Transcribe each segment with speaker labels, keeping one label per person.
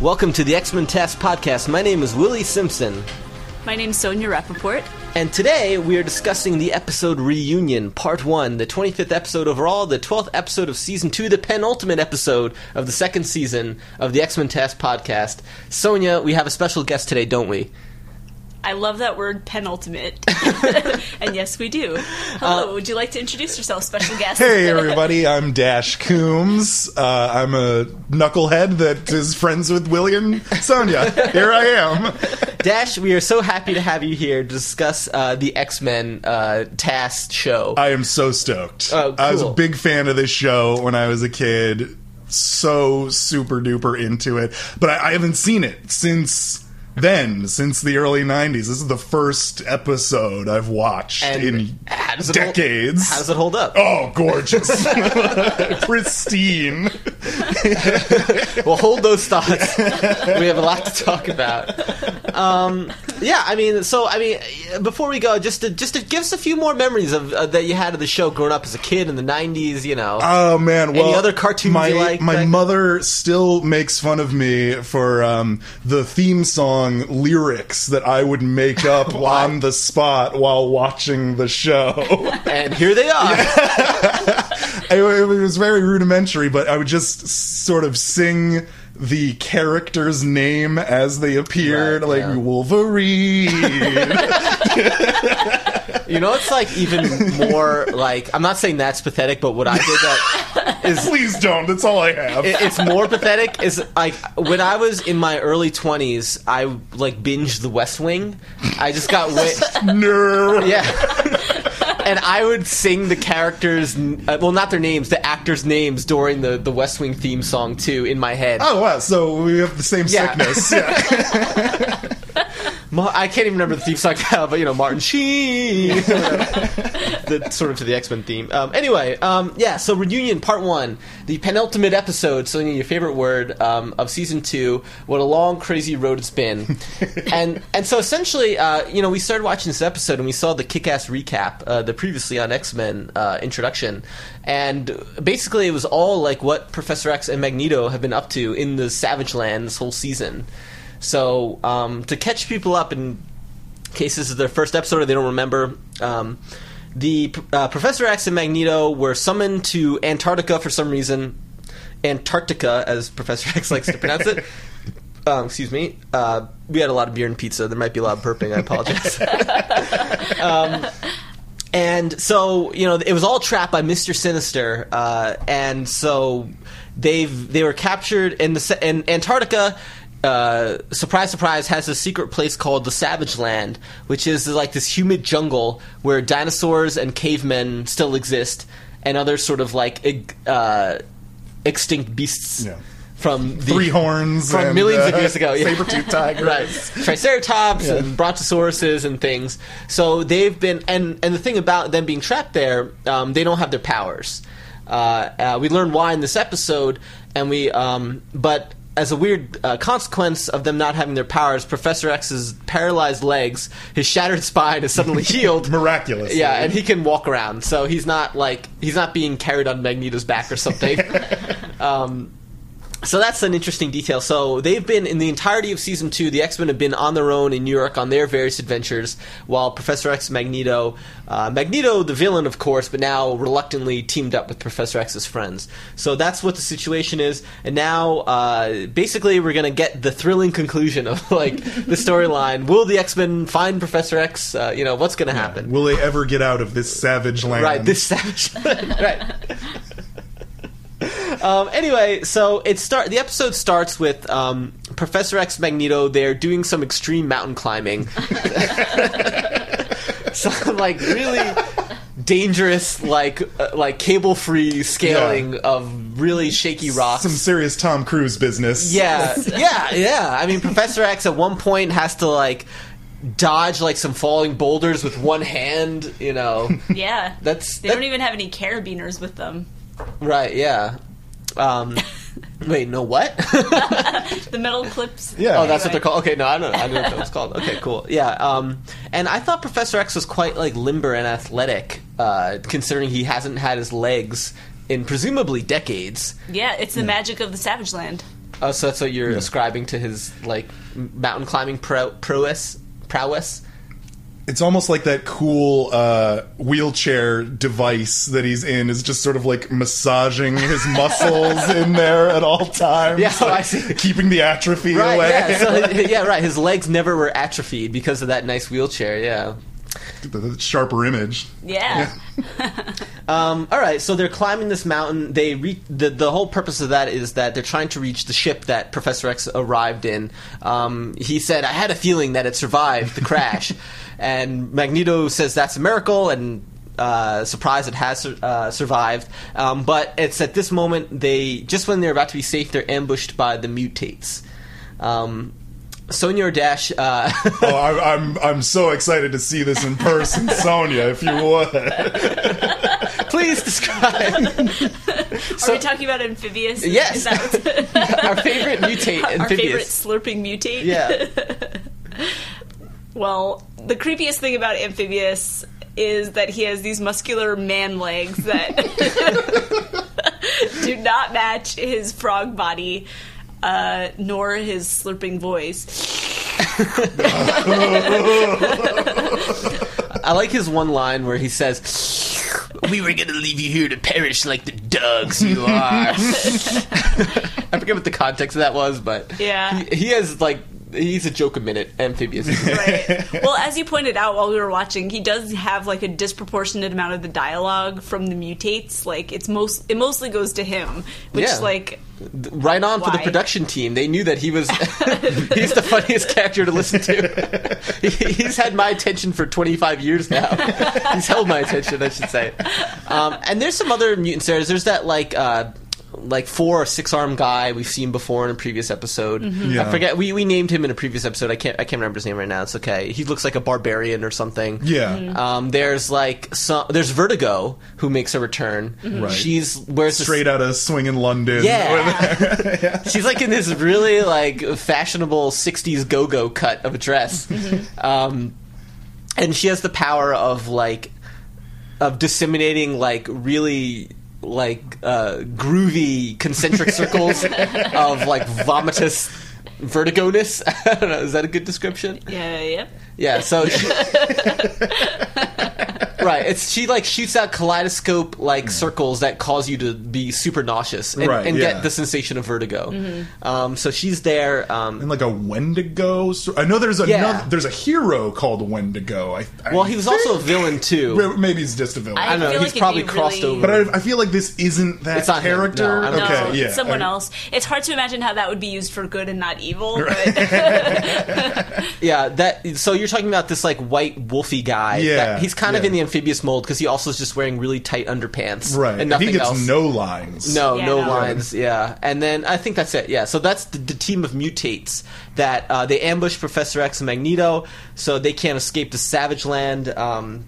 Speaker 1: Welcome to the X Men TAS Podcast. My name is Willie Simpson,
Speaker 2: My name is Sonia Rappaport.
Speaker 1: and today we are discussing the episode Reunion, Part 1, the 25th episode overall, the 12th episode of Season 2, the penultimate episode of the second season of the X Men TAS Podcast. Sonia, we have a special guest today, don't we?
Speaker 2: I love that word penultimate. and yes, we do. Hello, would you like to introduce yourself, special guest?
Speaker 3: Hey everybody, I'm Dash Coombs. Uh, I'm a knucklehead that is friends with William Sonia. Here I am.
Speaker 1: Dash, we are so happy to have you here to discuss uh, the X Men uh, TAS show.
Speaker 3: I am so stoked.
Speaker 1: Oh, cool.
Speaker 3: I was a big fan of this show when I was a kid. So super duper into it, but I, I haven't seen it since then, since the early '90s. This is the first episode I've watched
Speaker 1: And
Speaker 3: in
Speaker 1: does hold-
Speaker 3: decades.
Speaker 1: How does it hold up?
Speaker 3: Oh, gorgeous. Pristine.
Speaker 1: Well, hold those thoughts. we have a lot to talk about. Um, yeah, I mean, so I mean, before we go, just to just to give us a few more memories of uh, that you had of the show growing up as a kid in the '90s. You know,
Speaker 3: Oh man! Well,
Speaker 1: other cartoons
Speaker 3: my,
Speaker 1: you like
Speaker 3: My mother still makes fun of me for um, the theme song lyrics that I would make up on the spot while watching the show.
Speaker 1: and here they are.
Speaker 3: it, it was very rudimentary, but I would just sort of sing the character's name as they appeared,
Speaker 1: Right,
Speaker 3: like
Speaker 1: yeah.
Speaker 3: Wolverine.
Speaker 1: You know, it's like even more like I'm not saying that's pathetic, but what I did that is
Speaker 3: Please don't. That's all I have.
Speaker 1: it- it's more pathetic is like when I was in my early 20s, I like binged The West Wing. I just got way
Speaker 3: no.
Speaker 1: yeah. and I would sing the characters, uh, well, not their names, the actors' names during the the West Wing theme song too in my head.
Speaker 3: Oh wow! So we have the same
Speaker 1: Yeah.
Speaker 3: sickness. Yeah.
Speaker 1: Ma- I can't even remember the theme song now, but you know, Martin Sheen, the sort of to the X Men theme. Um, anyway, um, yeah. So reunion part one, the penultimate episode. So your favorite word um, of season two. What a long, crazy road it's been. and and so essentially, uh, you know, we started watching this episode and we saw the kick-ass recap, uh, the previously on X Men uh, introduction, and basically it was all like what Professor X and Magneto have been up to in the Savage Land this whole season. So um, to catch people up in case this is their first episode or they don't remember, um, the uh, Professor X and Magneto were summoned to Antarctica for some reason. Antarctica, as Professor X likes to pronounce it. Um, excuse me. Uh, we had a lot of beer and pizza. There might be a lot of burping. I apologize. um, and so you know it was all trapped by Mister Sinister, uh, and so they've they were captured in the in Antarctica. Uh, surprise, surprise, has a secret place called the Savage Land, which is like this humid jungle where dinosaurs and cavemen still exist, and other sort of like uh, extinct beasts
Speaker 3: Yeah.
Speaker 1: from the
Speaker 3: Three horns
Speaker 1: from
Speaker 3: and,
Speaker 1: millions
Speaker 3: uh,
Speaker 1: of years ago. Yeah.
Speaker 3: saber-toothed tigers.
Speaker 1: right? Triceratops
Speaker 3: Yeah.
Speaker 1: and brontosauruses and things. So they've been, and and the thing about them being trapped there, um, they don't have their powers. Uh, uh, we learn why in this episode, and we, um, but. As a weird uh, consequence of them not having their powers, Professor X's paralyzed legs, his shattered spine is suddenly healed.
Speaker 3: Miraculous.
Speaker 1: Yeah, and he can walk around, so he's not like he's not being carried on Magneto's back or something. um, so that's an interesting detail. So they've been in the entirety of season two. The X Men have been on their own in New York on their various adventures, while Professor X, Magneto, uh, Magneto, the villain, of course, but now reluctantly teamed up with Professor X's friends. So that's what the situation is. And now, uh, basically, we're gonna get the thrilling conclusion of like the storyline. Will the X Men find Professor X? Uh, you know, what's gonna happen?
Speaker 3: Will they ever get out of this savage land?
Speaker 1: Right, this savage. Land. right. Um, anyway, so it start. The episode starts with um, Professor X, Magneto. They're doing some extreme mountain climbing. some like really dangerous, like uh, like cable free scaling
Speaker 3: Yeah.
Speaker 1: of really shaky rocks.
Speaker 3: some serious Tom Cruise business.
Speaker 1: Yeah, yeah, yeah. I mean, Professor X at one point has to like dodge like some falling boulders with one hand. You know,
Speaker 2: Yeah.
Speaker 1: That's-
Speaker 2: they
Speaker 1: that-
Speaker 2: don't even have any carabiners with them.
Speaker 1: Right? Yeah. Um, wait, no, what?
Speaker 2: The metal clips.
Speaker 3: Yeah.
Speaker 1: Oh, that's what they're called. Okay, no, I don't. know, I know what that was called. Okay, cool. Yeah, um, and I thought Professor X was quite like limber and athletic, uh, considering he hasn't had his legs in presumably decades.
Speaker 2: Yeah, it's the magic of the Savage Land.
Speaker 1: Oh, so that's what you're ascribing to his like mountain climbing pro- prowess. Prowess.
Speaker 3: It's almost like that cool uh, wheelchair device that he's in is just sort of like massaging his muscles in there at all times.
Speaker 1: Yeah, oh, I see.
Speaker 3: Keeping the atrophy
Speaker 1: Right.
Speaker 3: away.
Speaker 1: Yeah. So, yeah. Right. His legs never were atrophied because of that nice wheelchair. Yeah.
Speaker 3: The, the sharper image.
Speaker 2: Yeah.
Speaker 1: Um, all right, so they're climbing this mountain. They re- the the whole purpose of that is that they're trying to reach the ship that Professor X arrived in. Um, he said, "I had a feeling that it survived the crash," and Magneto says that's a miracle and. Uh, surprised it has uh, survived, um, but it's at this moment they just when they're about to be safe, they're ambushed by the mutates. Um, Sonia or Dash, uh,
Speaker 3: Oh, I, I'm I'm so excited to see this in person, Sonia. If you would,
Speaker 1: please describe
Speaker 2: Are we talking about amphibious?
Speaker 1: Yes.
Speaker 2: Is that
Speaker 1: our favorite mutate,
Speaker 2: our favorite slurping mutate?
Speaker 1: Yeah.
Speaker 2: Well, the creepiest thing about amphibious is that he has these muscular man legs that do not match his frog body, uh, nor his slurping voice.
Speaker 1: I like his one line where he says, "We were going to leave you here to perish like the dogs you are." I forget what the context of that was, but
Speaker 2: Yeah.
Speaker 1: he, he has like he's a joke a minute amphibious.
Speaker 2: Right. well, as you pointed out while we were watching, he does have like a disproportionate amount of the dialogue from the mutates. Like it's most it mostly goes to him, which
Speaker 1: Yeah.
Speaker 2: like
Speaker 1: right on for the production team. They knew that he was he's the funniest character to listen to. He- he's had my attention for 25 years now. he's held my attention, I should say. Um, and there's some other mutants there. There's that like uh, like four or six arm guy we've seen before in a previous episode.
Speaker 3: Yeah.
Speaker 1: I forget we, we named him in a previous episode. I can't I can't remember his name right now. It's okay. He looks like a barbarian or something.
Speaker 3: yeah.
Speaker 1: Um, there's like some. There's Vertigo who makes a return.
Speaker 3: Right.
Speaker 1: She's wears this-
Speaker 3: Straight out of Swinging London.
Speaker 1: yeah. She's like in this really like fashionable 60s go-go cut of a dress. Um, and she has the power of like of disseminating like really like uh, groovy concentric circles of like vomitous vertigoness. I don't know. Is that a good description?
Speaker 2: yeah, yeah.
Speaker 1: Yeah, so she, right, it's she like shoots out kaleidoscope like circles that cause you to be super nauseous and,
Speaker 3: Right,
Speaker 1: and
Speaker 3: yeah.
Speaker 1: get the sensation of vertigo. Um, so she's there. Um,
Speaker 3: And like a Wendigo. I know there's another.
Speaker 1: Yeah.
Speaker 3: There's a hero called Wendigo. I, I
Speaker 1: well, he was also a villain too.
Speaker 3: Maybe he's just a villain.
Speaker 2: I
Speaker 1: don't know,
Speaker 2: feel
Speaker 1: he's
Speaker 2: like it'd
Speaker 1: probably crossed
Speaker 2: really-
Speaker 1: over.
Speaker 3: but I, I feel like this isn't that
Speaker 1: It's not him.
Speaker 3: character.
Speaker 1: No,
Speaker 3: okay,
Speaker 2: no,
Speaker 3: yeah.
Speaker 2: someone
Speaker 3: I-
Speaker 2: else. It's hard to imagine how that would be used for good and not evil. But
Speaker 1: Yeah, that. So you're talking about this like white wolfy guy.
Speaker 3: Yeah,
Speaker 1: that- he's kind of in the amphibious mold because he also is just wearing really tight underpants,
Speaker 3: Right.
Speaker 1: And nothing
Speaker 3: he gets
Speaker 1: else.
Speaker 3: no lines.
Speaker 1: No,
Speaker 2: Yeah,
Speaker 1: no
Speaker 2: no.
Speaker 1: lines. Yeah, and then I think that's it. Yeah, so that's the, the team of mutates that uh, they ambush Professor X and Magneto, so they can't escape to Savage Land. Um,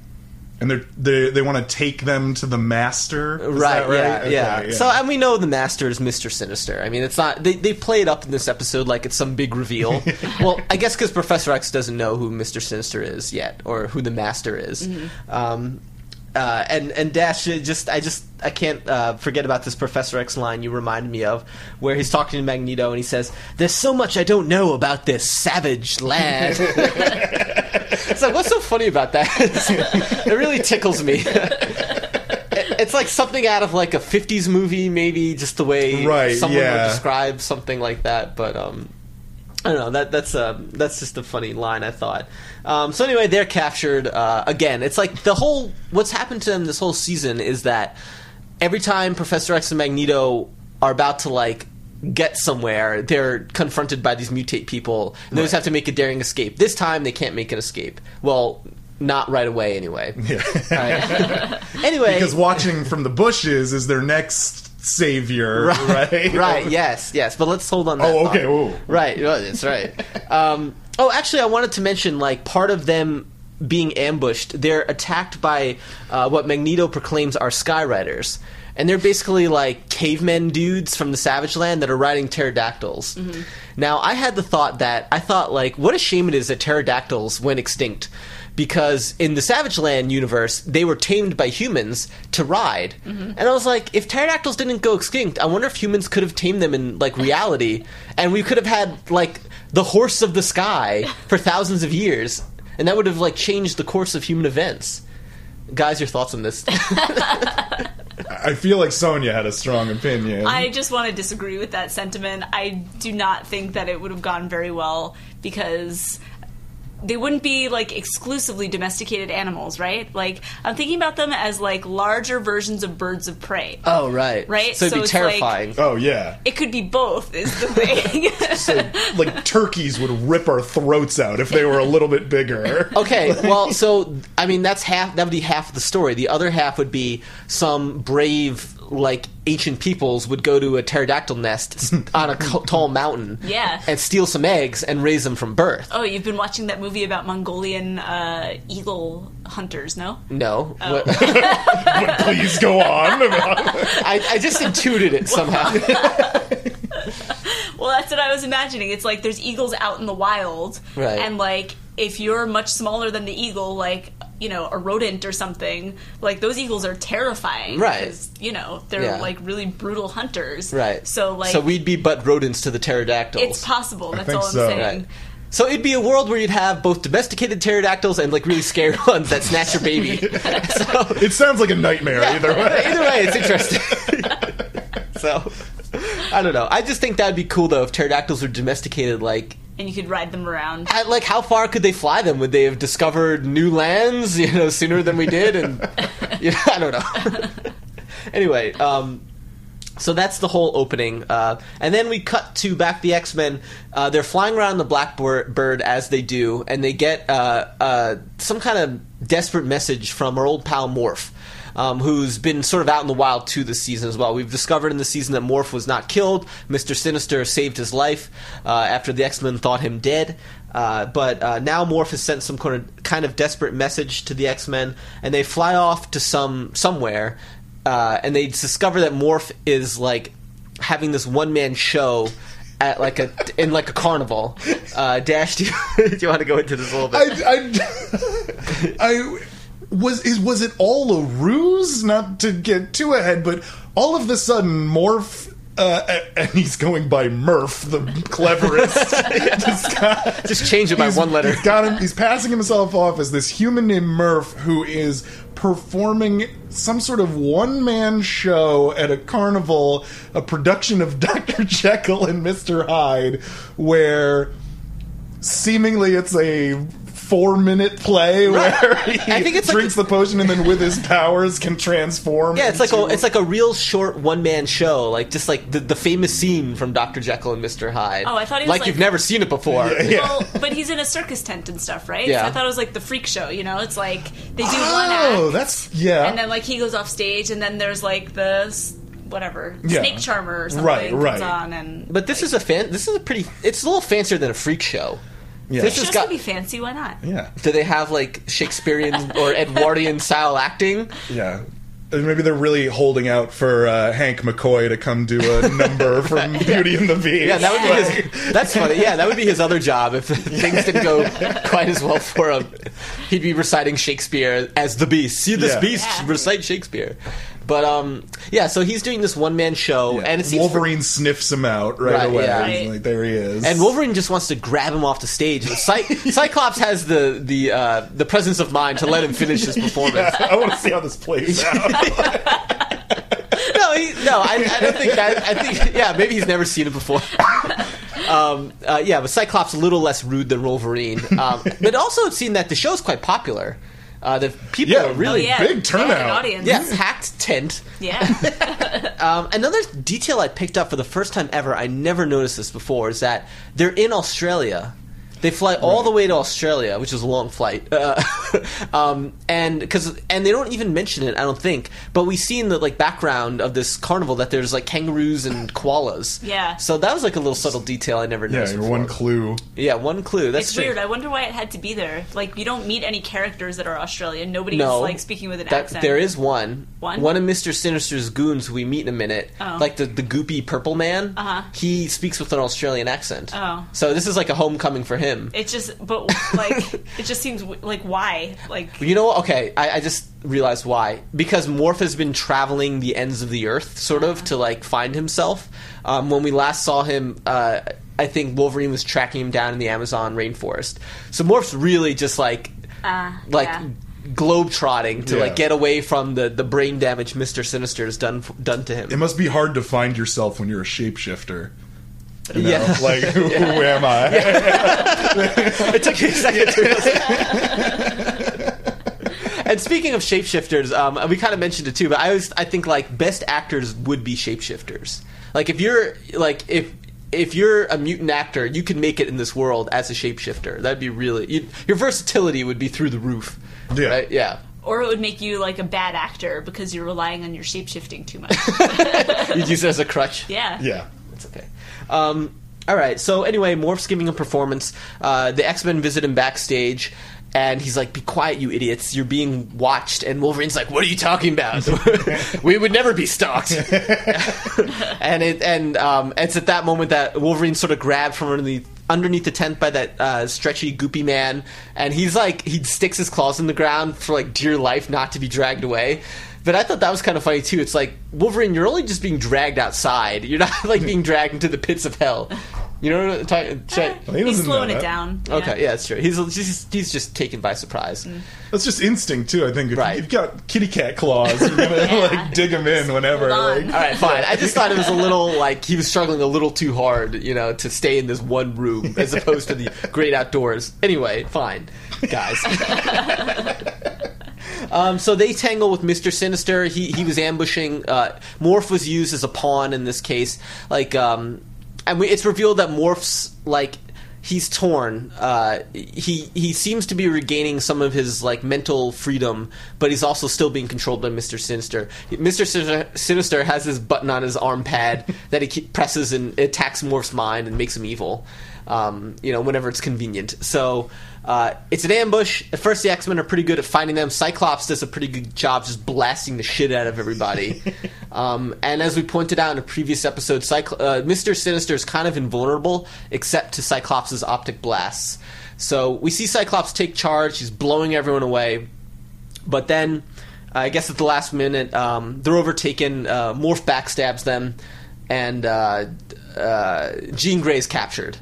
Speaker 3: And they're, they they want to take them to the master. Is
Speaker 1: right,
Speaker 3: that right?
Speaker 1: Yeah,
Speaker 3: Okay,
Speaker 1: yeah. So and we know the Master is Mister Sinister. I mean, it's not they they play it up in this episode like it's some big reveal. well, I guess because Professor X doesn't know who Mister Sinister is yet, or who the Master is. Um, uh, and and Dash just I just I can't uh, forget about this Professor X line you reminded me of, where he's talking to Magneto and he says, "There's so much I don't know about this savage land." it's like what's so funny about that? it really tickles me. it's like something out of like a 50s movie maybe just the way
Speaker 3: Right,
Speaker 1: someone
Speaker 3: yeah.
Speaker 1: would describe something like that but um I don't know that that's uh, that's just a funny line I thought. Um, so anyway, they're captured uh, again. It's like the whole what's happened to them this whole season is that every time Professor X and Magneto are about to like get somewhere, they're confronted by these mutate people, and they just have to make a daring escape. This time, they can't make an escape. Well, not right away anyway.
Speaker 3: Yeah.
Speaker 1: Right. anyway,
Speaker 3: because watching from the bushes is their next savior, right?
Speaker 1: right, right, yes, yes. But let's hold on. That
Speaker 3: Oh, okay.
Speaker 1: Right, that's right. um, oh, actually, I wanted to mention like part of them being ambushed. They're attacked by uh, what Magneto proclaims are Skyriders. And they're basically like cavemen dudes from the Savage Land that are riding pterodactyls. Now, I had the thought that I thought like, what a shame it is that pterodactyls went extinct, because in the Savage Land universe, they were tamed by humans to ride.
Speaker 2: Mm-hmm.
Speaker 1: And I was like, if pterodactyls didn't go extinct, I wonder if humans could have tamed them in like reality, and we could have had like the horse of the sky for thousands of years, and that would have like changed the course of human events. Guys, your thoughts on this?
Speaker 3: I feel like Sonia had a strong opinion.
Speaker 2: I just want to disagree with that sentiment. I do not think that it would have gone very well because they wouldn't be like exclusively domesticated animals, right? Like I'm thinking about them as like larger versions of birds of prey.
Speaker 1: oh, right,
Speaker 2: Right,
Speaker 1: So it'd
Speaker 2: so
Speaker 1: be
Speaker 2: it's like-
Speaker 1: terrifying.
Speaker 3: oh yeah.
Speaker 2: It could be both, is the thing.
Speaker 3: So, like turkeys would rip our throats out if they were a little bit bigger.
Speaker 1: Okay, well, so I mean that's half. That would be half of the story. The other half would be some brave, like ancient peoples would go to a pterodactyl nest on a tall mountain,
Speaker 2: Yeah.
Speaker 1: and steal some eggs and raise them from birth.
Speaker 2: oh, you've been watching that movie about Mongolian uh, eagle hunters, no?
Speaker 1: No,
Speaker 2: Oh.
Speaker 1: What-
Speaker 3: please go on.
Speaker 1: I, I just intuited it somehow.
Speaker 2: Well, that's what I was imagining. It's like there's eagles out in the wild,
Speaker 1: Right.
Speaker 2: and like if you're much smaller than the eagle, like you know a rodent or something, like those eagles are terrifying,
Speaker 1: Right.
Speaker 2: 'cause, You know they're
Speaker 1: Yeah.
Speaker 2: like really brutal hunters,
Speaker 1: right.
Speaker 2: So like
Speaker 1: so we'd be but rodents to the pterodactyls.
Speaker 2: it's possible. That's
Speaker 3: think
Speaker 2: all I'm
Speaker 3: so.
Speaker 2: saying.
Speaker 1: Right. So it'd be a world where you'd have both domesticated pterodactyls and like really scary ones that snatch your baby. so
Speaker 3: it sounds like a nightmare either way.
Speaker 1: Either way, it's interesting. so, I don't know. I just think that'd be cool though if pterodactyls were domesticated. Like,
Speaker 2: And you could ride them around.
Speaker 1: like how far could they fly them? Would they have discovered new lands, you know, sooner than we did? And you know, I don't know. anyway, um, so that's the whole opening, uh, and then we cut to back the X Men. Uh, they're flying around the Blackbird as they do, and they get uh, uh, some kind of desperate message from our old pal Morph. Um, who's been sort of out in the wild too this season as well. We've discovered in the season that Morph was not killed. Mister Sinister saved his life uh, after the X Men thought him dead. Uh, but uh, now Morph has sent some kind of, kind of desperate message to the X Men, and they fly off to some somewhere uh, and they discover that Morph is like having this one man show at like a in like a carnival. Uh, Dash, do you, do you want to go into this a little bit?
Speaker 3: I, I, I was is was it all a ruse? Not to get too ahead, but all of the sudden, Morph. Uh, and he's going by Murph, the cleverest. Just got-
Speaker 1: Just change it by one letter.
Speaker 3: He's got him. He's passing himself off as this human named Murph who is performing some sort of one-man show at a carnival, a production of Doctor Jekyll and Mister Hyde, where seemingly it's a four-minute play where he
Speaker 1: I think it's
Speaker 3: drinks
Speaker 1: a-
Speaker 3: the potion and then with his powers can transform.
Speaker 1: Yeah, it's like a it's like a real short one man show, like just like the, the famous scene from Doctor Jekyll and Mister Hyde.
Speaker 2: Oh, I thought he was
Speaker 1: like,
Speaker 2: like-
Speaker 1: you've never seen it before.
Speaker 3: Yeah, yeah.
Speaker 2: Well, but he's in a circus tent and stuff, right?
Speaker 1: Yeah.
Speaker 2: So I thought it was like the freak show. You know, it's like they do one
Speaker 3: Oh,
Speaker 2: act,
Speaker 3: that's yeah.
Speaker 2: and then like he goes off stage, and then there's like the whatever
Speaker 3: Yeah.
Speaker 2: snake charmer or something
Speaker 3: Right,
Speaker 2: comes
Speaker 3: right.
Speaker 2: on, and
Speaker 1: But this is a fan. This is a pretty. It's a little fancier than a freak show.
Speaker 3: Yeah.
Speaker 1: This
Speaker 2: it's
Speaker 1: has
Speaker 2: just
Speaker 1: got.
Speaker 2: to be fancy. Why not?
Speaker 3: yeah,
Speaker 1: Do they have like Shakespearean or Edwardian style acting?
Speaker 3: yeah. Maybe they're really holding out for uh, Hank McCoy to come do a number from Beauty and the Beast.
Speaker 1: Yeah, that would be his. That's funny. Yeah, that would be his other job if things didn't go quite as well for him. He'd be reciting Shakespeare as the Beast. See this
Speaker 3: Yeah.
Speaker 1: Beast
Speaker 2: Yeah.
Speaker 1: recite Shakespeare. But um, yeah. So he's doing this one man show,
Speaker 3: Yeah.
Speaker 1: and it seems
Speaker 3: Wolverine sniffs him out right,
Speaker 1: Right,
Speaker 3: away.
Speaker 1: yeah.
Speaker 3: He's
Speaker 2: Right.
Speaker 3: like, there he is.
Speaker 1: And Wolverine just wants to grab him off the stage. Cy- Cyclops has the the uh, the presence of mind to let him finish his performance.
Speaker 3: I want to see how this plays out.
Speaker 1: no, he, no, I, I don't think that. I think, yeah, maybe he's never seen it before. Um, uh, yeah, but Cyclops a little less rude than Wolverine. Um, but also, it seemed that the show's quite popular. Uh, the people
Speaker 3: Yeah,
Speaker 1: are really,
Speaker 2: Oh, yeah,
Speaker 3: big
Speaker 2: they had an
Speaker 3: turnout.
Speaker 2: audience.
Speaker 1: yeah, packed tent.
Speaker 2: Yeah.
Speaker 1: Um, another detail I picked up for the first time ever, I never noticed this before, is that they're in Australia. They fly all the way to Australia, which is a long flight, uh, um, and because and they don't even mention it, I don't think. But we see in the like background of this carnival that there's like kangaroos and koalas.
Speaker 2: Yeah.
Speaker 1: So that was like a little subtle detail I never
Speaker 3: yeah,
Speaker 1: noticed.
Speaker 3: your
Speaker 1: before.
Speaker 3: one clue.
Speaker 1: Yeah, one clue. That's
Speaker 2: It's
Speaker 1: strange.
Speaker 2: weird. I wonder why it had to be there. Like, you don't meet any characters that are Australian. Nobody's
Speaker 1: No,
Speaker 2: like speaking with an
Speaker 1: that,
Speaker 2: accent.
Speaker 1: There is one.
Speaker 2: One?
Speaker 1: One of Mister Sinister's goons who we meet in a minute,
Speaker 2: Oh.
Speaker 1: like the the goopy purple man.
Speaker 2: Uh-huh.
Speaker 1: He speaks with an Australian accent.
Speaker 2: Oh.
Speaker 1: So this is like a homecoming for him. Him.
Speaker 2: It just, but like, it just seems like why? Like,
Speaker 1: You know what? Okay, I, I just realized why. Because Morph has been traveling the ends of the earth, sort of, to like find himself. Um, when we last saw him, uh, I think Wolverine was tracking him down in the Amazon rainforest. So Morph's really just like,
Speaker 2: uh,
Speaker 1: like
Speaker 2: yeah.
Speaker 1: globe trotting to
Speaker 3: Yeah.
Speaker 1: like get away from the, the brain damage Mister Sinister has done done to him.
Speaker 3: It must be hard to find yourself when you're a shapeshifter. You know?
Speaker 1: Yeah.
Speaker 3: Like, who, who am I?
Speaker 1: it took me a second to realize. and speaking of shapeshifters, um, we kind of mentioned it too, but I always I think like best actors would be shapeshifters. Like if you're like if if you're a mutant actor, you can make it in this world as a shapeshifter. That'd be really you your versatility would be through the roof.
Speaker 3: Yeah.
Speaker 1: Right? Yeah.
Speaker 2: or it would make you like a bad actor because you're relying on your shape shifting too much.
Speaker 1: You'd use it as a crutch.
Speaker 2: yeah.
Speaker 3: yeah.
Speaker 1: Um, all right. So anyway, Morph's giving a performance. Uh, the X Men visit him backstage, and he's like, "Be quiet, you idiots! You're being watched." And Wolverine's like, "What are you talking about? we would never be stalked." and it and um, it's at that moment that Wolverine sort of grabbed from underneath underneath the tent by that uh, stretchy, goopy man, and he's like, he sticks his claws in the ground for like dear life, not to be dragged away. But I thought that was kind of funny too. It's like Wolverine, you're only just being dragged outside. You're not like being dragged into the pits of hell. You know what I'm talking? should I- eh,
Speaker 3: Well, he
Speaker 2: He's slowing it
Speaker 3: that.
Speaker 2: down.
Speaker 1: Okay, yeah, that's true. He's he's, he's just taken by surprise. Mm.
Speaker 3: That's just instinct too. I think if
Speaker 1: Right.
Speaker 3: you've got kitty cat claws, you're gonna
Speaker 2: Yeah.
Speaker 3: like dig them in whenever.
Speaker 2: Hold.
Speaker 3: Like,
Speaker 1: All right, fine. I just thought it was a little like he was struggling a little too hard, you know, to stay in this one room as opposed to the great outdoors. Anyway, fine, guys. um, so they tangle with Mister Sinister. He he was ambushing. Uh, Morph was used as a pawn in this case. Like, um, and we, it's revealed that Morph's like he's torn. Uh, he he seems to be regaining some of his like mental freedom, but he's also still being controlled by Mister Sinister. Mister Sinister, has this button on his arm pad that he presses and attacks Morph's mind and makes him evil. Um, you know, whenever it's convenient. So. Uh, it's an ambush. At first, the X Men are pretty good at finding them. Cyclops does a pretty good job just blasting the shit out of everybody. um, and as we pointed out in a previous episode, Cycl- uh, Mister Sinister is kind of invulnerable except to Cyclops' optic blasts. So we see Cyclops take charge. He's blowing everyone away. But then, I guess at the last minute, um, they're overtaken. Uh, Morph backstabs them, and uh, uh, Jean Grey's captured.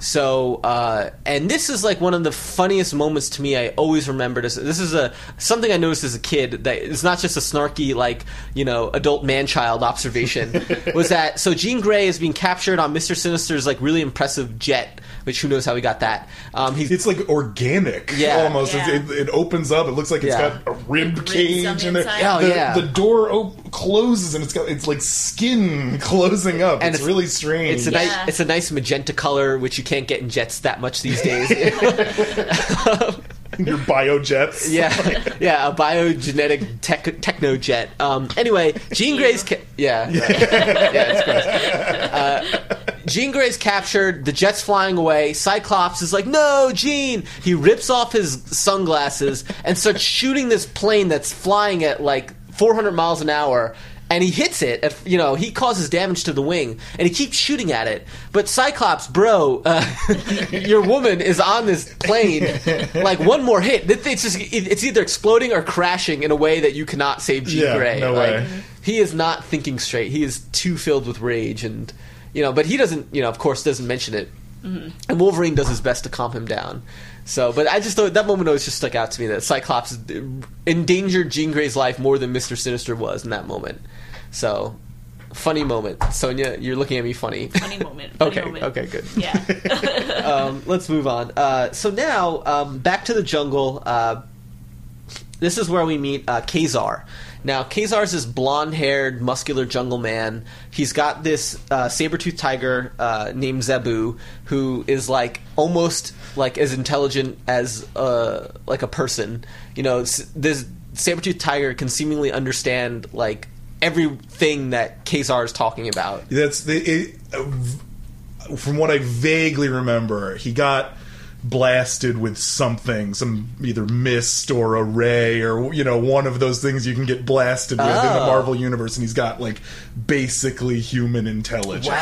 Speaker 1: So, uh, and this is like one of the funniest moments to me. I always remember this. This is a something I noticed as a kid that it's not just a snarky like you know adult man child observation. was that so? Jean Grey is being captured on Mister Sinister's like really impressive jet, which who knows how he got that. Um, he's
Speaker 3: it's like organic,
Speaker 1: Yeah.
Speaker 3: almost.
Speaker 2: Yeah.
Speaker 3: It, it opens up. It looks like it's
Speaker 1: Yeah.
Speaker 3: got a rib cage
Speaker 2: on
Speaker 3: in there.
Speaker 2: inside.
Speaker 1: Oh,
Speaker 3: the,
Speaker 1: yeah.
Speaker 3: the door op- closes and it's got it's like skin closing up.
Speaker 1: And
Speaker 3: it's,
Speaker 1: it's-
Speaker 3: really strange.
Speaker 1: It's a
Speaker 2: Yeah.
Speaker 1: nice, it's a nice magenta color, which you can't get in jets that much these days.
Speaker 3: Your biojets.
Speaker 1: yeah, yeah, a biogenetic tech, techno jet. Um, anyway, Jean Grey's ca- yeah, yeah, yeah, it's gross. Uh, Jean Grey's captured. The jet's flying away. Cyclops is like, "No, Jean!" He rips off his sunglasses and starts shooting this plane that's flying at like 400 miles an hour. And he hits it. At, you know, he causes damage to the wing, and he keeps shooting at it. But Cyclops, bro, uh, your woman is on this plane. Like one more hit, it's just it's either exploding or crashing in a way that you cannot save Jean
Speaker 3: Yeah,
Speaker 1: Grey.
Speaker 3: no
Speaker 1: like,
Speaker 3: way.
Speaker 1: He is not thinking straight. He is too filled with rage, and you know. But he doesn't. You know, of course, doesn't mention it. And Wolverine does his best to calm him down. So, but I just thought that moment always just stuck out to me that Cyclops endangered Jean Grey's life more than Mister Sinister was in that moment. So, funny moment, Sonia. You're looking at me funny.
Speaker 2: Funny moment. Funny
Speaker 1: okay,
Speaker 2: moment.
Speaker 1: okay, good.
Speaker 2: Yeah.
Speaker 1: um, let's move on. Uh, so now, um, back to the jungle. Uh, this is where we meet uh, Kazar. Now, Kazar's this blonde-haired, muscular jungle man. He's got this uh, saber-toothed tiger uh, named Zabu, who is like almost like as intelligent as uh, like a person. You know, this saber-toothed tiger can seemingly understand like everything that Kazar is talking about.
Speaker 3: That's the. It, uh, from what I vaguely remember, he got blasted with something, some either mist or a ray or you know one of those things you can get blasted with in the
Speaker 1: Oh.
Speaker 3: Marvel universe, and he's got like basically human intelligence.
Speaker 1: Wow.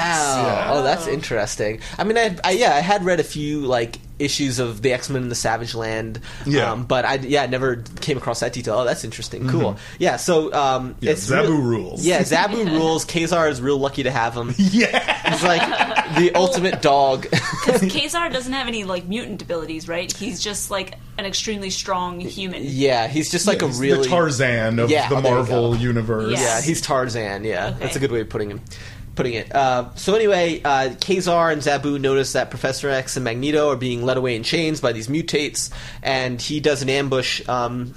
Speaker 3: Yeah.
Speaker 1: Oh, that's interesting. I mean, I, I yeah, I had read a few like issues of the X Men in the Savage Land.
Speaker 3: Yeah.
Speaker 1: Um, but I yeah, I never came across that detail. Oh, that's interesting. Cool. Yeah. So um,
Speaker 3: Yeah,
Speaker 1: it's
Speaker 3: Zabu
Speaker 1: real-
Speaker 3: rules.
Speaker 1: Yeah, Zabu rules. Kazar is real lucky to have him.
Speaker 3: Yeah.
Speaker 1: He's like the ultimate dog.
Speaker 2: Because Kazar doesn't have any like mutant abilities, right? He's just like an extremely strong human.
Speaker 1: yeah, he's just like a
Speaker 3: He's
Speaker 1: really
Speaker 3: the Tarzan of
Speaker 1: Yeah,
Speaker 3: the
Speaker 1: oh,
Speaker 3: Marvel universe.
Speaker 2: Yeah.
Speaker 1: Yeah, he's Tarzan. Yeah,
Speaker 2: Okay.
Speaker 1: that's a good way of putting him. Putting it. Uh, so anyway, uh, Kazar and Zabu notice that Professor X and Magneto are being led away in chains by these mutates, and he does an ambush. Um,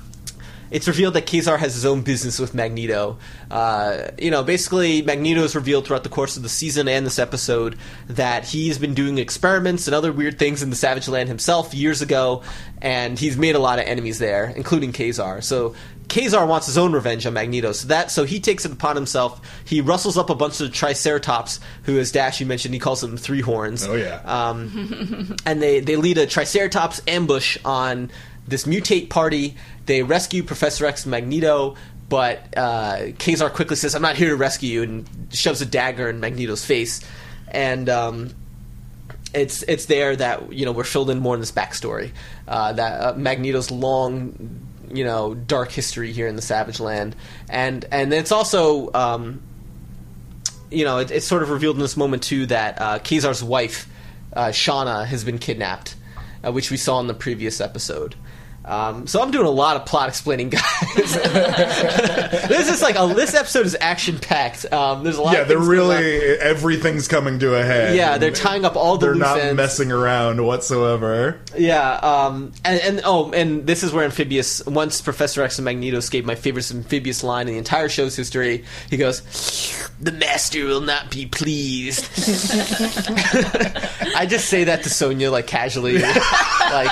Speaker 1: it's revealed that Kazar has his own business with Magneto. Uh, you know, basically, Magneto is revealed throughout the course of the season and this episode that he's been doing experiments and other weird things in the Savage Land himself years ago, and he's made a lot of enemies there, including Kazar. So Kazar wants his own revenge on Magneto. So that so he takes it upon himself. He rustles up a bunch of Triceratops, who, as Dash you mentioned, he calls them three horns.
Speaker 3: Oh yeah.
Speaker 1: Um, and they, they lead a Triceratops ambush on this mutate party. They rescue Professor X Magneto, but uh, Kazar quickly says, I'm not here to rescue you, and shoves a dagger in Magneto's face. And um, it's it's there that you know we're filled in more in this backstory uh, that uh, Magneto's long you know dark history here in the Savage Land, and and it's also um, you know it, it's sort of revealed in this moment too that uh, Kazar's wife uh, Shanna has been kidnapped, uh, which we saw in the previous episode. Um, so I'm doing a lot of plot explaining, guys. this is like a this episode is action packed. Um, there's a lot.
Speaker 3: yeah,
Speaker 1: of
Speaker 3: they're
Speaker 1: things going on.
Speaker 3: really everything's coming to a head.
Speaker 1: Yeah, they're tying up all the
Speaker 3: They're not
Speaker 1: ends.
Speaker 3: messing around whatsoever.
Speaker 1: Yeah, um, and, and oh, and this is where Amphibious. Once Professor X and Magneto escape, my favorite Amphibious line in the entire show's history. He goes, "The Master will not be pleased." I just say that to Sonia like casually, like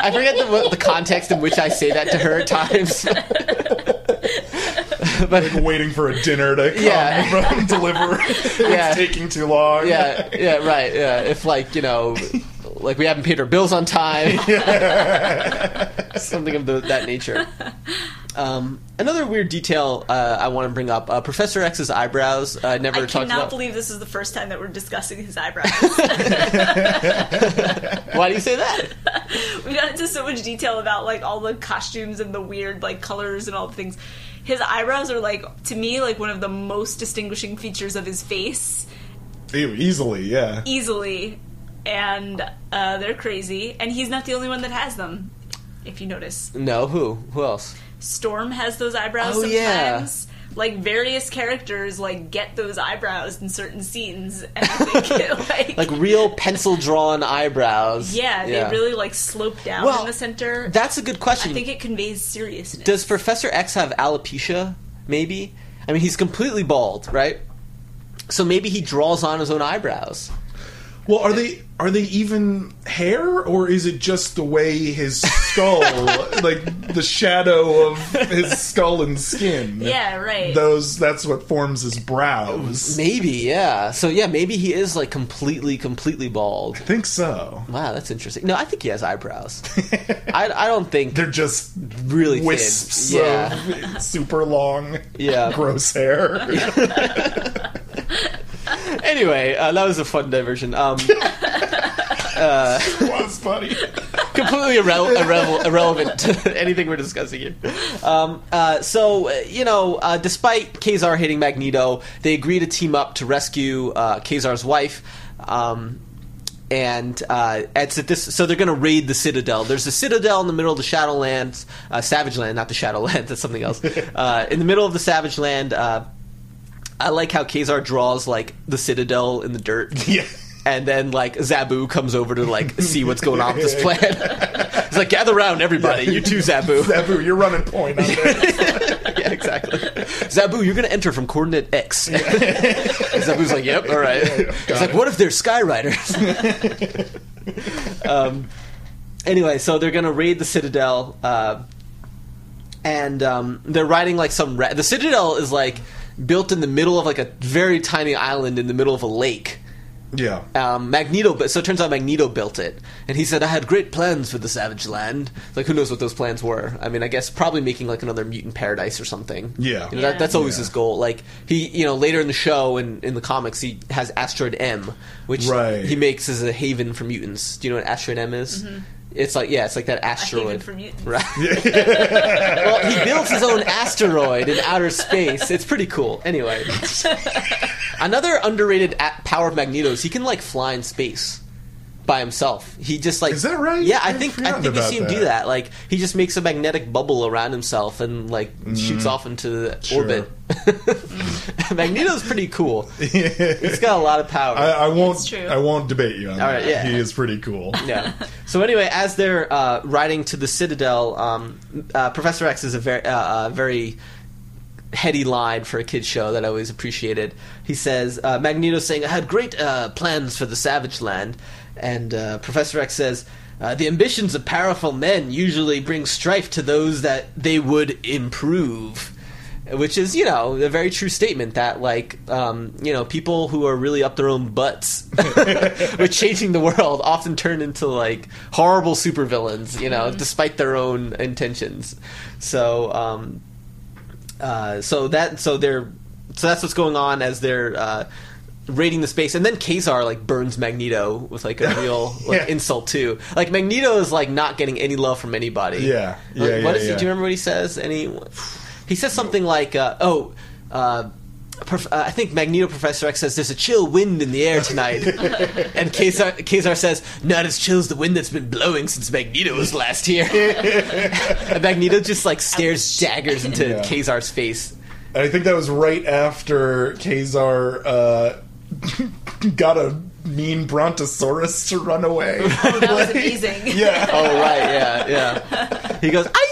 Speaker 1: I forget the, the context in which I say that to her at times. but
Speaker 3: Waiting for a dinner to come
Speaker 1: Yeah.
Speaker 3: from deliver.
Speaker 1: Yeah.
Speaker 3: it's taking too long.
Speaker 1: yeah, yeah, right. Yeah, if like you know, like we haven't paid our bills on time, something of the, that nature. Um, another weird detail uh, I want to bring up: uh, Professor X's eyebrows. Uh, never talked.
Speaker 2: I
Speaker 1: talked
Speaker 2: cannot
Speaker 1: about.
Speaker 2: believe this is the first time that we're discussing his eyebrows.
Speaker 1: Why do you say that?
Speaker 2: we got into so much detail about like all the costumes and the weird like colors and all the things. His eyebrows are like to me like one of the most distinguishing features of his face,
Speaker 3: Ew, easily, yeah.
Speaker 2: easily, and uh, they're crazy. And he's not the only one that has them. If you notice,
Speaker 1: No, who? Who else?
Speaker 2: Storm has those eyebrows
Speaker 1: Oh, yeah.
Speaker 2: sometimes. Like various characters, like get those eyebrows in certain scenes, and I think it, like,
Speaker 1: Like real pencil drawn eyebrows.
Speaker 2: yeah, they really like slope down
Speaker 1: Well,
Speaker 2: in the center.
Speaker 1: That's a good question.
Speaker 2: I think it conveys seriousness.
Speaker 1: Does Professor X have alopecia? Maybe. I mean, he's completely bald, right? So maybe he draws on his own eyebrows.
Speaker 3: Well, are they are they even hair, or is it just the way his skull, like the shadow of his skull and skin?
Speaker 2: Yeah, right.
Speaker 3: Those that's what forms his brows.
Speaker 1: Maybe, yeah. So yeah, maybe he is like completely, completely bald.
Speaker 3: I think so.
Speaker 1: Wow, that's interesting. No, I think he has eyebrows. I, I don't think
Speaker 3: They're just
Speaker 1: really thin.
Speaker 3: wisps
Speaker 1: Yeah,
Speaker 3: super long,
Speaker 1: yeah.
Speaker 3: gross hair.
Speaker 1: Anyway, uh, that was a fun diversion. Um,
Speaker 3: was funny.
Speaker 1: completely irre- irre- irrelevant to anything we're discussing here. Um, uh, so, uh, you know, uh, despite Kazar hitting Magneto, they agree to team up to rescue uh, Kazar's wife. Um, and uh, it's at this, so they're going to raid the Citadel. There's a Citadel in the middle of the Shadowlands, uh, Savage Land, not the Shadowlands. That's something else. Uh, in the middle of the Savage Land, uh, I like how Kazar draws like the Citadel in the dirt.
Speaker 3: Yeah.
Speaker 1: And then like Zabu comes over to like see what's going on with this plan. He's like, gather around everybody. You too, Zabu.
Speaker 3: Zabu, you're running point on this.
Speaker 1: yeah, exactly. Zabu, you're gonna enter from coordinate X. Zabu's like, yep, all right. He's like, what if they're Skyriders? um, anyway, so they're gonna raid the Citadel, uh, and um, they're riding like some. Ra- the Citadel is like built in the middle of like a very tiny island in the middle of a lake.
Speaker 3: Yeah.
Speaker 1: um, Magneto. But so it turns out Magneto built it, and he said, "I had great plans for the Savage Land." Like, who knows what those plans were? I mean, I guess probably making like another mutant paradise or something.
Speaker 3: Yeah.
Speaker 1: You know, that, that's always
Speaker 3: Yeah.
Speaker 1: his goal. Like he, you know, later in the show and in the comics, he has Asteroid M, which
Speaker 3: Right.
Speaker 1: he makes as a haven for mutants. Do you know what Asteroid M is? It's like yeah, it's like that asteroid.
Speaker 2: haven for mutants.
Speaker 1: Right. well, he builds his own asteroid in outer space. It's pretty cool. Anyway, another underrated power of Magneto is he can like fly in space by himself. He just like
Speaker 3: Is that right?
Speaker 1: Yeah, I
Speaker 3: I've
Speaker 1: think I think you see him do
Speaker 3: that.
Speaker 1: that. Like he just makes a magnetic bubble around himself and like shoots off into the
Speaker 3: Mm-hmm. Sure.
Speaker 1: orbit. Magneto's pretty cool. He's got a lot of power.
Speaker 3: I, I won't.
Speaker 2: True.
Speaker 3: I won't debate you on
Speaker 1: All
Speaker 3: that.
Speaker 1: right, yeah.
Speaker 3: He is pretty cool.
Speaker 1: yeah. So anyway, as they're uh, riding to the Citadel, um, uh, Professor X is a very, uh, uh, very heady line for a kids show that I always appreciated. He says, uh, Magneto saying, "I had great uh, plans for the Savage Land," and uh, Professor X says. Uh, the ambitions of powerful men usually bring strife to those that they would improve which is you know a very true statement that like um, you know people who are really up their own butts with changing the world often turn into like horrible supervillains you know despite their own intentions so um, uh, so that so they're so that's what's going on as they're uh, raiding the space and then Kazar like burns Magneto with like a real like
Speaker 3: Yeah.
Speaker 1: insult too like Magneto is like not getting any love from anybody
Speaker 3: Yeah. Yeah,
Speaker 1: Like,
Speaker 3: yeah,
Speaker 1: what is he
Speaker 3: yeah.
Speaker 1: do you remember what he says any he says something like uh, oh uh, uh, I think Magneto Professor X says there's a chill wind in the air tonight, and Kazar, Kazar says not as chill as the wind that's been blowing since Magneto was last here. and Magneto just like stares daggers into
Speaker 3: Yeah.
Speaker 1: Kazar's face.
Speaker 3: And I think that was right after Kazar uh, got a mean brontosaurus to run away.
Speaker 2: Oh, that was amazing.
Speaker 3: yeah.
Speaker 1: Oh right, yeah, yeah. He goes, "Ay,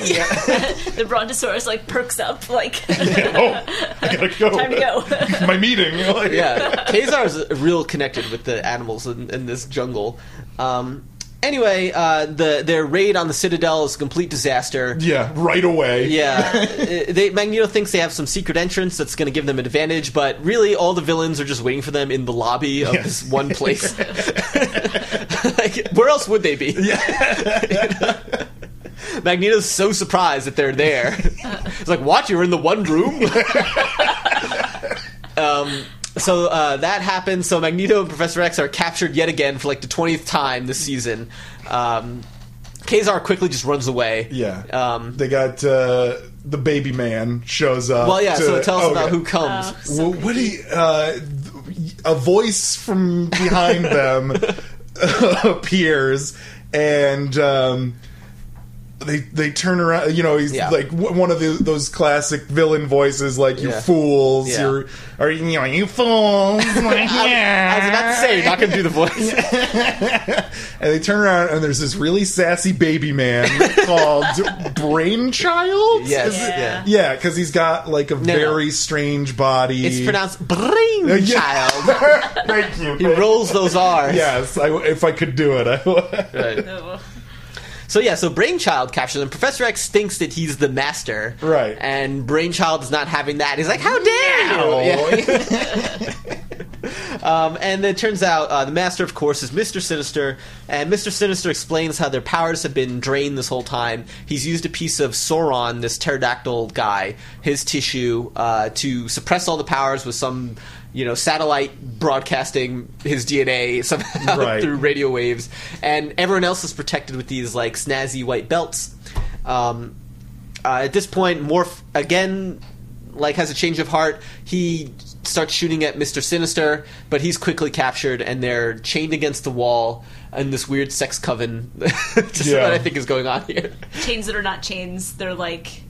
Speaker 1: yeah, yeah, yeah, yeah."
Speaker 2: the brontosaurus like perks up, like
Speaker 3: oh, I gotta go.
Speaker 2: time to go.
Speaker 3: My meeting. Like,
Speaker 1: yeah, Kazar is real connected with the animals in, in this jungle. Um, anyway, uh, the their raid on the Citadel is a complete disaster.
Speaker 3: Yeah, right away.
Speaker 1: Yeah, Uh, they, Magneto thinks they have some secret entrance that's going to give them an advantage, but really all the villains are just waiting for them in the lobby of
Speaker 3: Yes.
Speaker 1: this one place. like, where else would they be? Magneto's so surprised that they're there. It's like, watch, You're in the one room? um, so uh, that happens. So Magneto and Professor X are captured yet again for like the twentieth time this season. Um, Kazar quickly just runs away.
Speaker 3: Yeah.
Speaker 1: Um,
Speaker 3: they got uh, the baby man shows up.
Speaker 1: well, yeah.
Speaker 3: to-
Speaker 1: so tell us
Speaker 3: oh,
Speaker 1: about
Speaker 3: yeah.
Speaker 1: who comes.
Speaker 2: Oh, so
Speaker 3: Well, what do you, uh, a voice from behind them appears and um, they they turn around you know he's
Speaker 1: Yeah.
Speaker 3: like w- one of the, those classic villain voices like you
Speaker 1: Yeah.
Speaker 3: fools
Speaker 1: Yeah.
Speaker 3: you're are you know you fools like, yeah.
Speaker 1: I was about to say, you're not going to do the voice.
Speaker 3: and they turn around and there's this really sassy baby man called Brainchild
Speaker 1: Yes,
Speaker 3: it-
Speaker 1: yeah.
Speaker 3: yeah because he's got like a
Speaker 1: no.
Speaker 3: very strange body
Speaker 1: It's pronounced brainchild.
Speaker 3: Thank you.
Speaker 1: He rolls those R's.
Speaker 3: Yes, I, if I could do it, I would.
Speaker 1: Right.
Speaker 2: Oh,
Speaker 1: So yeah, so Brainchild captures him. Professor X thinks that he's the master,
Speaker 3: Right.
Speaker 1: And Brainchild is not having that. He's like, "How dare you!" Um, and it turns out uh, the master, of course, is Mister Sinister, and Mister Sinister explains how their powers have been drained this whole time. He's used a piece of Sauron, this pterodactyl guy, his tissue, uh, to suppress all the powers with some. You know, satellite broadcasting his DNA somehow
Speaker 3: Right.
Speaker 1: through radio waves, and everyone else is protected with these like snazzy white belts. Um, uh, at this point, Morph again, like has a change of heart. He starts shooting at Mister Sinister, but he's quickly captured, and they're chained against the wall in this weird sex coven. Just
Speaker 3: Yeah.
Speaker 1: what I think is going on here.
Speaker 2: chains that are not chains. They're like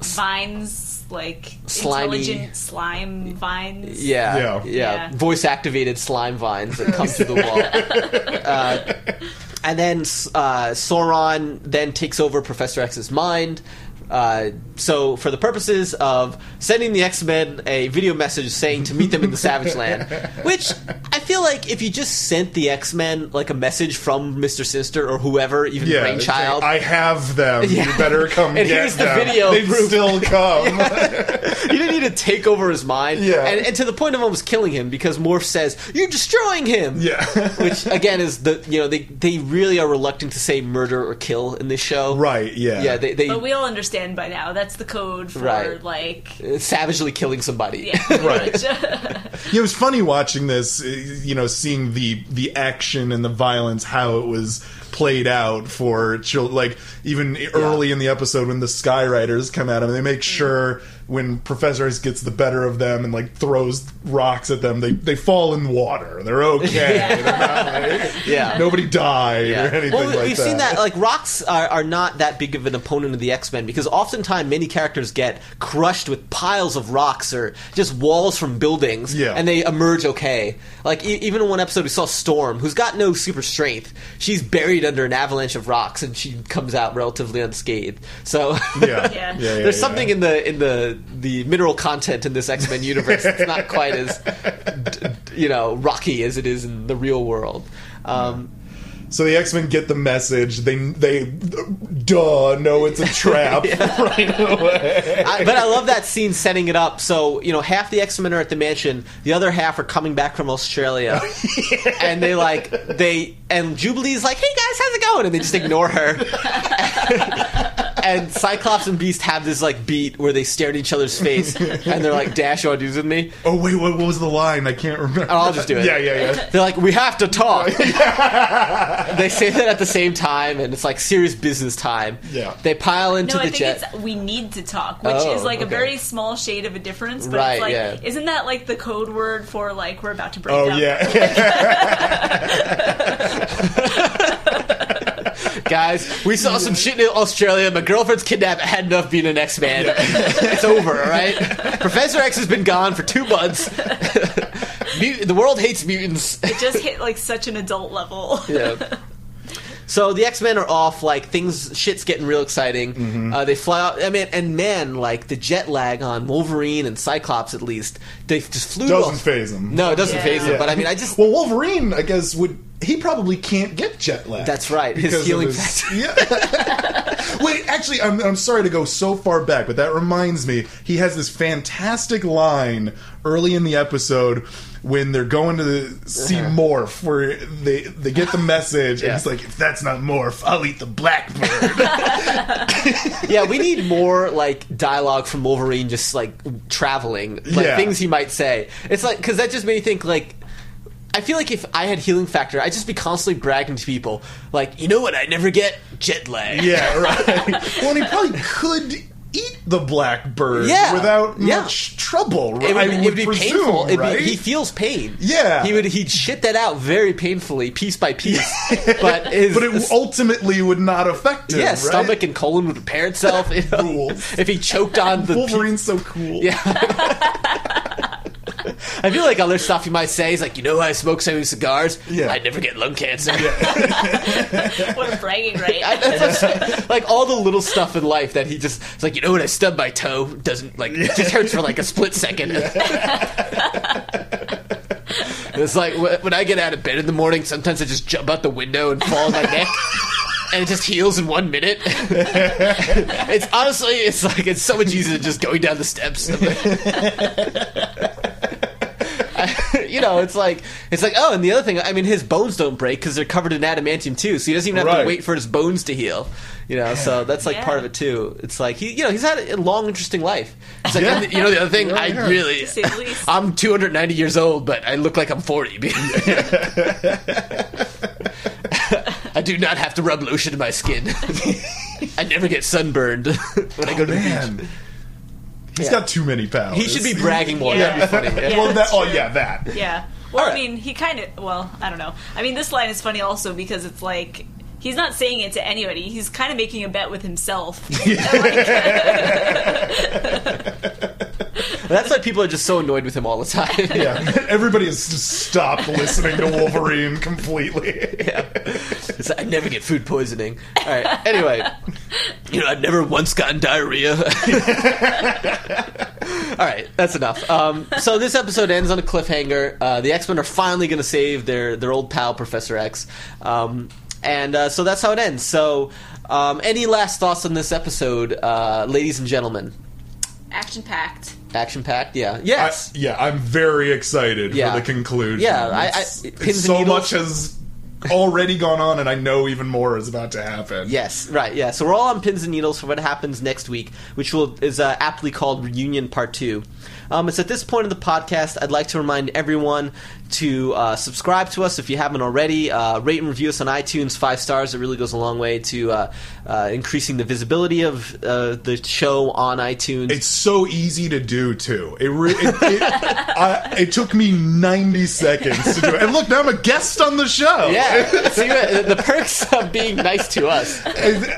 Speaker 2: vines, like
Speaker 1: Slimy.
Speaker 2: intelligent slime vines.
Speaker 1: Yeah,
Speaker 3: Yeah.
Speaker 1: yeah,
Speaker 2: Yeah.
Speaker 1: voice activated slime vines that come through the wall. uh, and then uh, Sauron then takes over Professor X's mind. Uh, so, for the purposes of sending the X Men a video message saying to meet them in the Savage Land, which I I feel like if you just sent the X Men like a message from Mister Sinister or whoever, even
Speaker 3: Yeah,
Speaker 1: Brainchild,
Speaker 3: I have them.
Speaker 1: Yeah.
Speaker 3: You better come
Speaker 1: And
Speaker 3: get
Speaker 1: here's the
Speaker 3: them.
Speaker 1: video
Speaker 3: They'd still come.
Speaker 1: you didn't need to take over his mind.
Speaker 3: Yeah.
Speaker 1: and, and to the point of almost killing him because Morph says you're destroying him.
Speaker 3: Yeah.
Speaker 1: which again is the you know they they really are reluctant to say murder or kill in this show.
Speaker 3: right? Yeah.
Speaker 1: Yeah, they, they
Speaker 2: But we all understand by now. That's the code for
Speaker 1: Right.
Speaker 2: like.
Speaker 1: savagely killing somebody.
Speaker 2: Yeah,
Speaker 3: Right. Yeah, it was funny watching this. uh, You know, seeing the the action and the violence, how it was played out for children. Like even early in the episode when the Skyriders come at them, they make mm. sure when Professor X gets the better of them and like throws rocks at them, they they fall in water. They're okay. They're not like,
Speaker 1: Yeah.
Speaker 3: nobody died
Speaker 1: Yeah.
Speaker 3: or anything
Speaker 1: well, we-
Speaker 3: like
Speaker 1: we've
Speaker 3: that.
Speaker 1: seen that like rocks are, are not that big of an opponent of the X Men because oftentimes many characters get crushed with piles of rocks or just walls from buildings,
Speaker 3: Yeah.
Speaker 1: and they emerge okay. Like e- even in one episode, we saw Storm, who's got no super strength. She's buried under an avalanche of rocks, and she comes out relatively unscathed. So
Speaker 3: Yeah.
Speaker 2: Yeah.
Speaker 3: yeah, yeah,
Speaker 1: there's
Speaker 3: yeah.
Speaker 1: something in the in the the mineral content in this X Men universe that's not quite as d- d- you know rocky as it is in the real world. Um,
Speaker 3: So the X Men get the message. They they duh know it's a trap right away.
Speaker 1: I, but I love that scene setting it up. So you know, half the X Men are at the mansion, the other half are coming back from Australia, and they like they and Jubilee's like, "Hey guys, how's it going?" And they just ignore her. and Cyclops and Beast have this like beat where they stare at each other's face, and they're like, "Dash, you want to do this with me?"
Speaker 3: Oh wait, what, what was the line? I can't remember.
Speaker 1: Oh, I'll just do it.
Speaker 3: Yeah, yeah, yeah.
Speaker 1: They're like, "We have to talk." They say that at the same time, and it's like serious business time.
Speaker 3: Yeah.
Speaker 1: They pile into
Speaker 2: No, I
Speaker 1: the
Speaker 2: think
Speaker 1: jet.
Speaker 2: it's we need to talk, which
Speaker 1: Oh,
Speaker 2: is like a very small shade of a difference. But
Speaker 1: Right,
Speaker 2: it's like,
Speaker 1: yeah.
Speaker 2: isn't that like the code word for like we're about to break
Speaker 3: Oh
Speaker 2: up?
Speaker 3: yeah.
Speaker 1: Guys, we saw some shit in Australia. My girlfriend's kidnapped. I had enough being an X Man. it's over, all right? Professor X has been gone for two months. Mut- the world hates mutants.
Speaker 2: It just hit like such an adult level.
Speaker 1: yeah. So the X Men are off. Like things, shit's getting real exciting.
Speaker 3: Mm-hmm.
Speaker 1: Uh, they fly out. I mean, and man, like the jet lag on Wolverine and Cyclops, at least they just flew.
Speaker 3: Doesn't
Speaker 1: off.
Speaker 3: faze him.
Speaker 1: No, it doesn't
Speaker 2: Yeah.
Speaker 1: faze them.
Speaker 3: Yeah.
Speaker 1: But I mean, I just
Speaker 3: Well, Wolverine, I guess, would he probably can't get jet lag.
Speaker 1: That's right, his
Speaker 3: because of
Speaker 1: healing
Speaker 3: his-
Speaker 1: factor.
Speaker 3: Yeah. Wait, actually, I'm, I'm sorry to go so far back, but that reminds me. He has this fantastic line early in the episode when they're going to the, see uh-huh. Morph, where they they get the message,
Speaker 1: Yeah.
Speaker 3: and he's like, "If that's not Morph, I'll eat the blackbird."
Speaker 1: yeah, we need more like dialogue from Wolverine, just like traveling, like
Speaker 3: Yeah.
Speaker 1: things he might say. It's like because that just made me think like. I feel like if I had healing factor, I'd just be constantly bragging to people, like, you know what? I never get jet lag.
Speaker 3: yeah, right. well, and he probably could eat the blackbird
Speaker 1: Yeah.
Speaker 3: without
Speaker 1: Yeah.
Speaker 3: much trouble.
Speaker 1: It would,
Speaker 3: I
Speaker 1: it
Speaker 3: would
Speaker 1: be
Speaker 3: presume,
Speaker 1: painful. It'd be- he feels pain.
Speaker 3: Yeah.
Speaker 1: he would. He'd shit that out very painfully, piece by piece. but his,
Speaker 3: but it ultimately would not affect him.
Speaker 1: yeah,
Speaker 3: right?
Speaker 1: stomach and colon would repair itself.
Speaker 3: Rules.
Speaker 1: If he choked on the
Speaker 3: Wolverine's so cool.
Speaker 1: Yeah. I feel like other stuff he might say is like, you know, I smoke so many cigars.
Speaker 3: Yeah.
Speaker 1: I never get lung cancer.
Speaker 2: what a bragging right.
Speaker 1: I- like all the little stuff in life that he just it's like, you know, when I stub my toe, doesn't like it just hurts for like a split second. it's like when I get out of bed in the morning, sometimes I just jump out the window and fall on my neck. And it just heals in one minute. it's honestly, it's like it's so much easier than just going down the steps. you know, it's like it's like oh, and the other thing, I mean, his bones don't break because they're covered in adamantium too, so he doesn't even have to wait for his bones to heal. You know, so that's like
Speaker 2: Yeah.
Speaker 1: part of it too. It's like he, you know, he's had a long, interesting life. It's like
Speaker 3: Yeah.
Speaker 1: and you know, the other thing,
Speaker 3: Yeah,
Speaker 1: I
Speaker 3: yeah.
Speaker 1: really,
Speaker 2: To say the least.
Speaker 1: I'm 290 years old, but I look like I'm 40. I do not have to rub lotion in my skin. I never get sunburned when I go to the oh, beach.
Speaker 3: Man. He's
Speaker 1: Yeah.
Speaker 3: got too many powers.
Speaker 1: He should be bragging more.
Speaker 2: Yeah.
Speaker 1: That'd be funny. Yeah.
Speaker 2: Yeah.
Speaker 3: well, that, oh yeah, that.
Speaker 2: Yeah. Well,
Speaker 1: All
Speaker 2: I
Speaker 1: right.
Speaker 2: mean, he kind of. Well, I don't know. I mean, this line is funny also because it's like he's not saying it to anybody. He's kind of making a bet with himself.
Speaker 1: That's why people are just so annoyed with him all the time.
Speaker 3: Yeah, everybody has just stopped listening to Wolverine completely.
Speaker 1: Yeah. It's like, I never get food poisoning. All right. Anyway, you know, I've never once gotten diarrhea. All right, that's enough. Um, so this episode ends on a cliffhanger. Uh, the X Men are finally going to save their their old pal Professor X, um, and uh, so that's how it ends. So, um, any last thoughts on this episode, uh, ladies and gentlemen?
Speaker 2: Action packed.
Speaker 1: Action packed, yeah,
Speaker 3: I,
Speaker 1: yes,
Speaker 3: yeah, I'm very excited
Speaker 1: Yeah.
Speaker 3: for the conclusion.
Speaker 1: Yeah, I- I-
Speaker 3: It's-
Speaker 1: pins
Speaker 3: it's
Speaker 1: and
Speaker 3: so much has already gone on, and I know even more is about to happen.
Speaker 1: yes, right, yeah. So we're all on pins and needles for what happens next week, which will is uh, aptly called Reunion Part Two. Um, it's at this point of the podcast I'd like to remind everyone to uh, subscribe to us if you haven't already. Uh, rate and review us on iTunes, five stars. It really goes a long way to uh, uh, increasing the visibility of uh, the show on iTunes.
Speaker 3: It's so easy to do too. It re- it, it, I, it took me 90 seconds to do it. And look, now I'm a guest on the show.
Speaker 1: yeah, see the perks of being nice to us.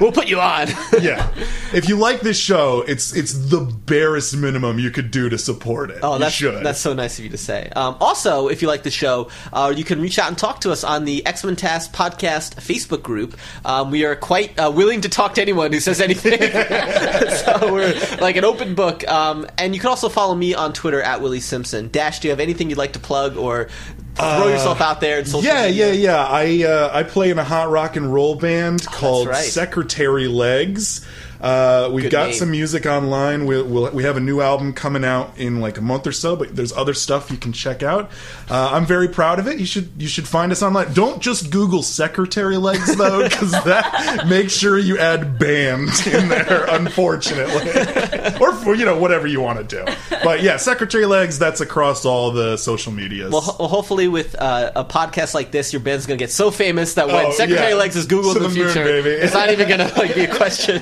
Speaker 1: We'll put you on.
Speaker 3: yeah. If you like this show, it's it's the barest minimum you could do to support it.
Speaker 1: Oh, that's that's so nice of you to say. Um, also, if you like the show, uh, you can reach out and talk to us on the X Men TAS Podcast Facebook group. Um, we are quite uh, willing to talk to anyone who says anything. so we're like an open book. Um, and you can also follow me on Twitter at Willie Simpson. Dash, do you have anything you'd like to plug or throw yourself out there in social
Speaker 3: yeah,
Speaker 1: media?
Speaker 3: yeah, yeah. I uh, I play in a hot rock and roll band called
Speaker 1: Oh, right.
Speaker 3: Secretary Legs. Uh, we've
Speaker 1: Good
Speaker 3: got
Speaker 1: name.
Speaker 3: some music online. We, we'll, we have a new album coming out in like a month or so, but there's other stuff you can check out. Uh, I'm very proud of it. You should you should find us online. Don't just Google Secretary Legs though, because that make sure you add band in there. Unfortunately, or for, you know whatever you want to do. But yeah, Secretary Legs. That's across all the social medias.
Speaker 1: Well, ho- hopefully, with uh, a podcast like this, your band's going to get so famous that when
Speaker 3: Oh,
Speaker 1: Secretary
Speaker 3: yeah.
Speaker 1: Legs is Googled
Speaker 3: To
Speaker 1: in the
Speaker 3: the moon,
Speaker 1: future,
Speaker 3: baby.
Speaker 1: it's not even going to like, be a question.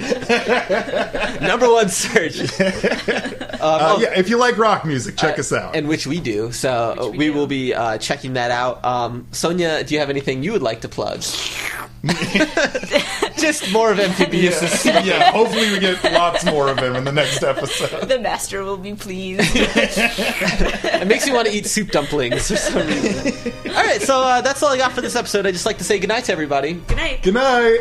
Speaker 1: Number one search.
Speaker 3: Uh, yeah, if you like rock music, check us out.
Speaker 1: and which we do. So
Speaker 2: we
Speaker 1: we,
Speaker 2: do.
Speaker 1: will be uh, checking that out. Um, Sonia, do you have anything you would like to plug? Just more of MTB's.
Speaker 3: yeah, yeah, hopefully we get lots more of him in the next episode.
Speaker 2: The master will be pleased.
Speaker 1: It makes me want to eat soup dumplings for some reason. all right, so uh, that's all I got for this episode. I'd just like to say goodnight to everybody.
Speaker 2: Good night.
Speaker 3: Good night.